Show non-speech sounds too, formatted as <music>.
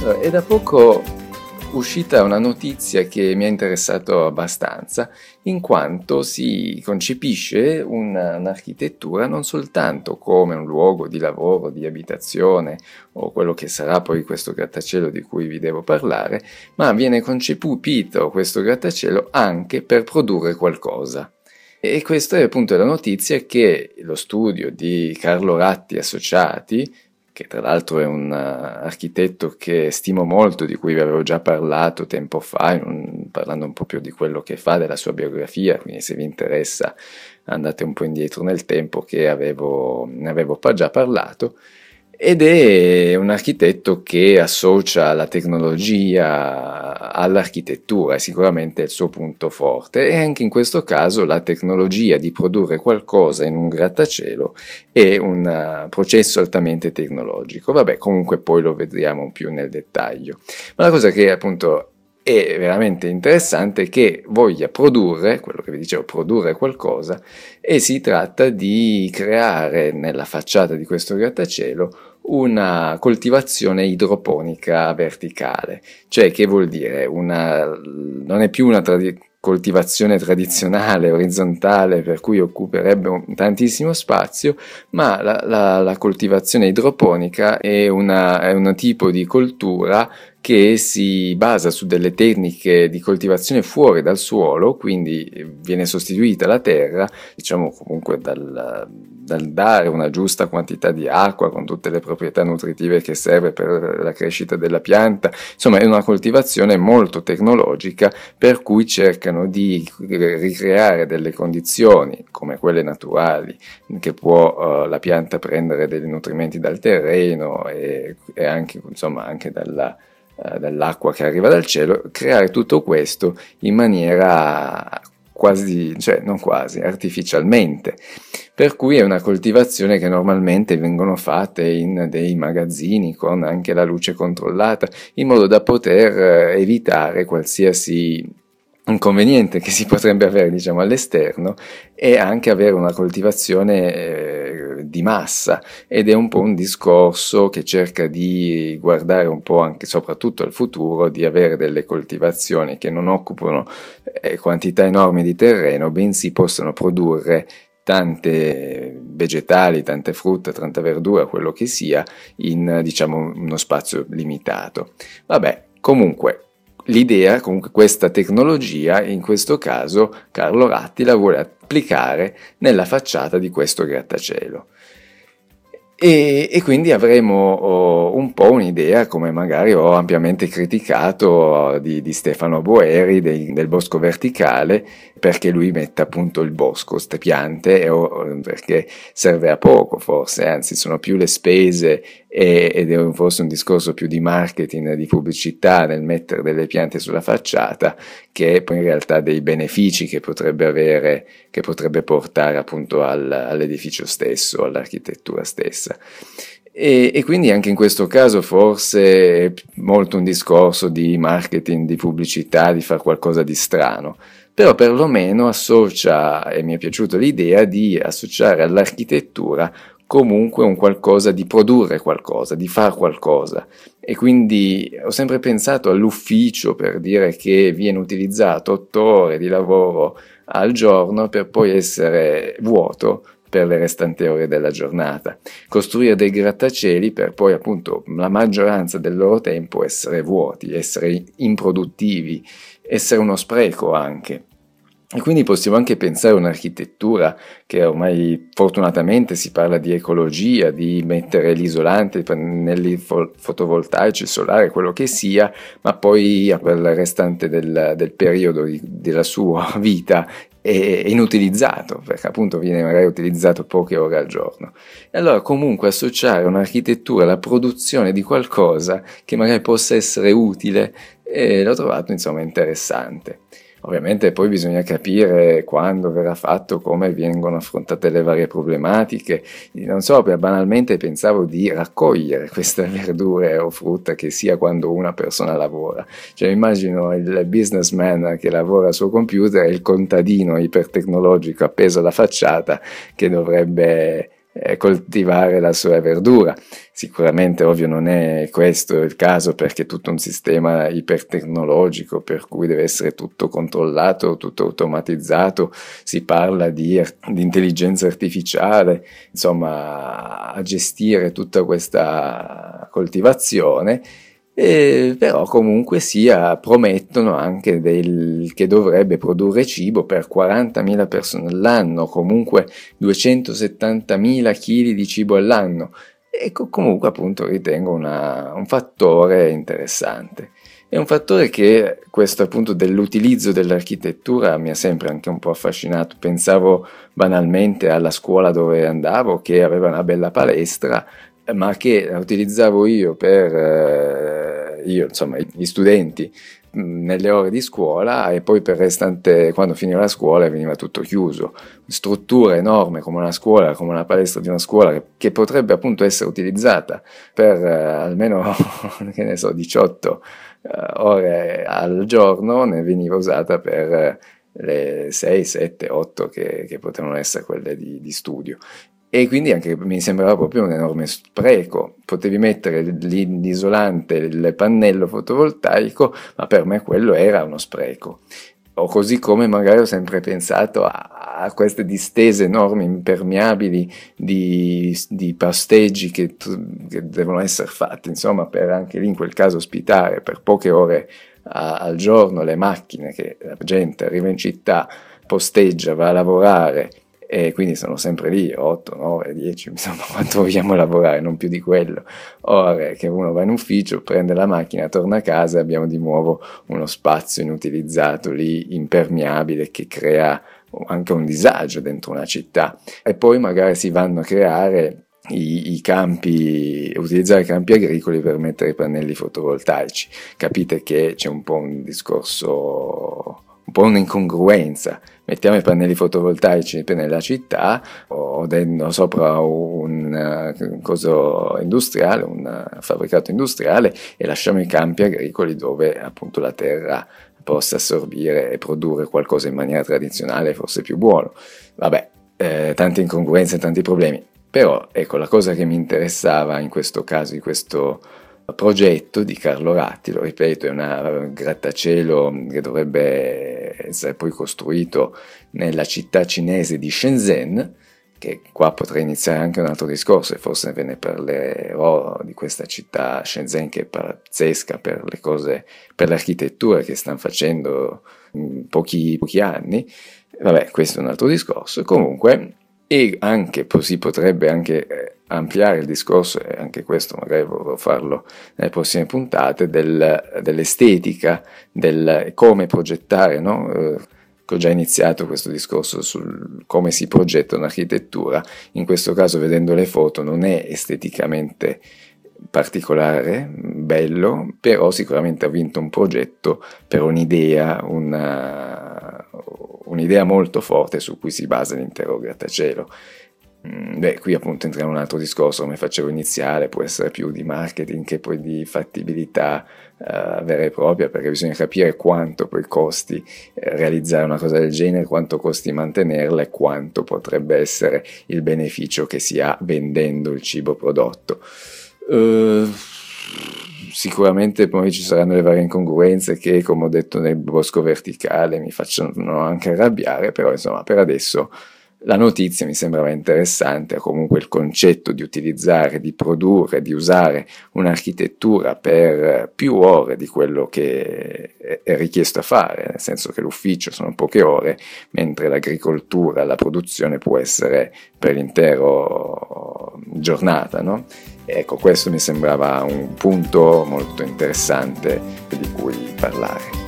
È da poco uscita una notizia che mi ha interessato abbastanza, in quanto si concepisce una, un'architettura non soltanto come un luogo di lavoro, di abitazione o quello che sarà poi questo grattacielo di cui vi devo parlare, ma viene concepito questo grattacielo anche per produrre qualcosa. E questa è appunto la notizia che lo studio di Carlo Ratti Associati, che tra l'altro è un uh, architetto che stimo molto, di cui vi avevo già parlato tempo fa, un, parlando un po' più di quello che fa, della sua biografia, quindi se vi interessa andate un po' indietro nel tempo che avevo, ne avevo già parlato ed è un architetto che associa la tecnologia all'architettura, è sicuramente il suo punto forte e anche in questo caso la tecnologia di produrre qualcosa in un grattacielo è un uh, processo altamente tecnologico. Vabbè, comunque poi lo vedremo più nel dettaglio. Ma la cosa che appunto è veramente interessante che voglia produrre, quello che vi dicevo, produrre qualcosa e si tratta di creare nella facciata di questo grattacielo una coltivazione idroponica verticale, cioè che vuol dire una, non è più una tradi- coltivazione tradizionale orizzontale per cui occuperebbe tantissimo spazio, ma la, la, la coltivazione idroponica è, una, è un tipo di coltura che si basa su delle tecniche di coltivazione fuori dal suolo, quindi viene sostituita la terra, diciamo comunque dal, dal dare una giusta quantità di acqua con tutte le proprietà nutritive che serve per la crescita della pianta, insomma è una coltivazione molto tecnologica per cui cercano di ricreare delle condizioni come quelle naturali che può uh, la pianta prendere dei nutrimenti dal terreno e, e anche, insomma, anche dalla, uh, dall'acqua che arriva dal cielo, creare tutto questo in maniera quasi, cioè non quasi, artificialmente. Per cui è una coltivazione che normalmente vengono fatte in dei magazzini con anche la luce controllata, in modo da poter eh, evitare qualsiasi inconveniente che si potrebbe avere diciamo all'esterno e anche avere una coltivazione eh, di massa ed è un po' un discorso che cerca di guardare un po' anche soprattutto al futuro di avere delle coltivazioni che non occupano eh, quantità enormi di terreno bensì possono produrre tante vegetali, tante frutta, tanta verdura, quello che sia, in diciamo uno spazio limitato. Vabbè, comunque l'idea, comunque questa tecnologia, in questo caso Carlo Ratti la vuole applicare nella facciata di questo grattacielo. E, e, quindi avremo oh, un po' un'idea, come magari ho ampiamente criticato di, di Stefano Boeri dei, del bosco verticale, perché lui mette appunto il bosco, queste piante, o, perché serve a poco forse, anzi sono più le spese e, ed è forse un discorso più di marketing, di pubblicità nel mettere delle piante sulla facciata, che poi in realtà dei benefici che potrebbe avere, che potrebbe portare appunto al, all'edificio stesso, all'architettura stessa. E, e, quindi anche in questo caso forse è molto un discorso di marketing, di pubblicità, di fare qualcosa di strano però perlomeno associa, e mi è piaciuta l'idea di associare all'architettura comunque un qualcosa di produrre qualcosa, di fare qualcosa. E quindi ho sempre pensato all'ufficio per dire che viene utilizzato otto ore di lavoro al giorno per poi essere vuoto per le restanti ore della giornata. Costruire dei grattacieli per poi appunto la maggioranza del loro tempo essere vuoti, essere improduttivi, essere uno spreco anche. E quindi possiamo anche pensare a un'architettura che ormai fortunatamente si parla di ecologia, di mettere l'isolante, i pannelli fotovoltaici, il solare, quello che sia, ma poi per il restante del, del periodo di, della sua <laughs> vita è inutilizzato, perché appunto viene magari utilizzato poche ore al giorno. E allora comunque associare un'architettura alla produzione di qualcosa che magari possa essere utile, eh, l'ho trovato insomma interessante. Ovviamente poi bisogna capire quando verrà fatto, come vengono affrontate le varie problematiche. Non so, banalmente pensavo di raccogliere <laughs> queste verdure o frutta che sia quando una persona lavora. Cioè immagino il businessman che lavora al suo computer e il contadino ipertecnologico appeso alla facciata che dovrebbe eh, coltivare la sua verdura. Sicuramente, ovvio, non è questo il caso perché è tutto un sistema ipertecnologico per cui deve essere tutto controllato, tutto automatizzato, si parla di, di intelligenza artificiale, insomma, a gestire tutta questa coltivazione eh, però comunque sia promettono anche del, che dovrebbe produrre cibo per 40.000 persone all'anno, comunque 270.000 kg di cibo all'anno e comunque appunto ritengo una, un fattore interessante. È un fattore che questo appunto dell'utilizzo dell'architettura mi ha sempre anche un po' affascinato. Pensavo banalmente alla scuola dove andavo che aveva una bella palestra, ma che utilizzavo io per eh, io, insomma, gli studenti nelle ore di scuola e poi per restante quando finiva la scuola veniva tutto chiuso. Struttura enorme come una scuola come una palestra di una scuola che, che potrebbe appunto essere utilizzata per eh, almeno <laughs> che ne so 18 eh, ore al giorno ne veniva usata per eh, le 6, 7, 8 che, che potevano essere quelle di, di studio e quindi anche mi sembrava proprio un enorme spreco. Potevi mettere l'isolante, il pannello fotovoltaico, ma per me quello era uno spreco. O così come magari ho sempre pensato a, a queste distese enormi, impermeabili di, di pasteggi che, che, devono essere fatti, insomma, per anche lì in quel caso ospitare per poche ore a, al giorno le macchine che la gente arriva in città, posteggia, va a lavorare e quindi sono sempre lì 8, 9, 10, insomma quanto vogliamo lavorare, non più di quello. Ora che uno va in ufficio, prende la macchina, torna a casa e abbiamo di nuovo uno spazio inutilizzato lì, impermeabile, che crea anche un disagio dentro una città. E poi magari si vanno a creare i, i, campi, utilizzare i campi agricoli per mettere i pannelli fotovoltaici. Capite che c'è un po' un discorso un po' un'incongruenza. Mettiamo i pannelli fotovoltaici nella città o dentro sopra un uh, coso industriale, un fabbricato industriale e lasciamo i campi agricoli dove appunto la terra possa assorbire e produrre qualcosa in maniera tradizionale, forse più buono. Vabbè, eh, tante incongruenze, tanti problemi. Però ecco, la cosa che mi interessava in questo caso, di questo progetto di Carlo Ratti, lo ripeto, è un grattacielo che dovrebbe essere poi costruito nella città cinese di Shenzhen, che qua potrei iniziare anche un altro discorso e forse ve ne parlerò di questa città Shenzhen che è pazzesca per le cose, per l'architettura che stanno facendo in pochi, pochi anni. Vabbè, questo è un altro discorso. Comunque, e anche si potrebbe anche eh, ampliare il discorso, e anche questo magari vorrò farlo nelle prossime puntate, del, dell'estetica, del come progettare, no? eh, ho già iniziato questo discorso sul come si progetta un'architettura, in questo caso vedendo le foto non è esteticamente particolare, bello, però sicuramente ha vinto un progetto per un'idea, una, un'idea molto forte su cui si basa l'intero grattacielo. Mm, beh, qui appunto entriamo in un altro discorso, come facevo iniziale, può essere più di marketing che poi di fattibilità uh, vera e propria, perché bisogna capire quanto poi costi eh, realizzare una cosa del genere, quanto costi mantenerla e quanto potrebbe essere il beneficio che si ha vendendo il cibo prodotto. Uh, sicuramente poi ci saranno le varie incongruenze che, come ho detto nel bosco verticale, mi facciano anche arrabbiare, però insomma per adesso la notizia mi sembrava interessante, comunque il concetto di utilizzare, di produrre, di usare un'architettura per più ore di quello che è richiesto a fare, nel senso che l'ufficio sono poche ore, mentre l'agricoltura, la produzione può essere per l'intero giornata, no? Ecco, questo mi sembrava un punto molto interessante di cui parlare.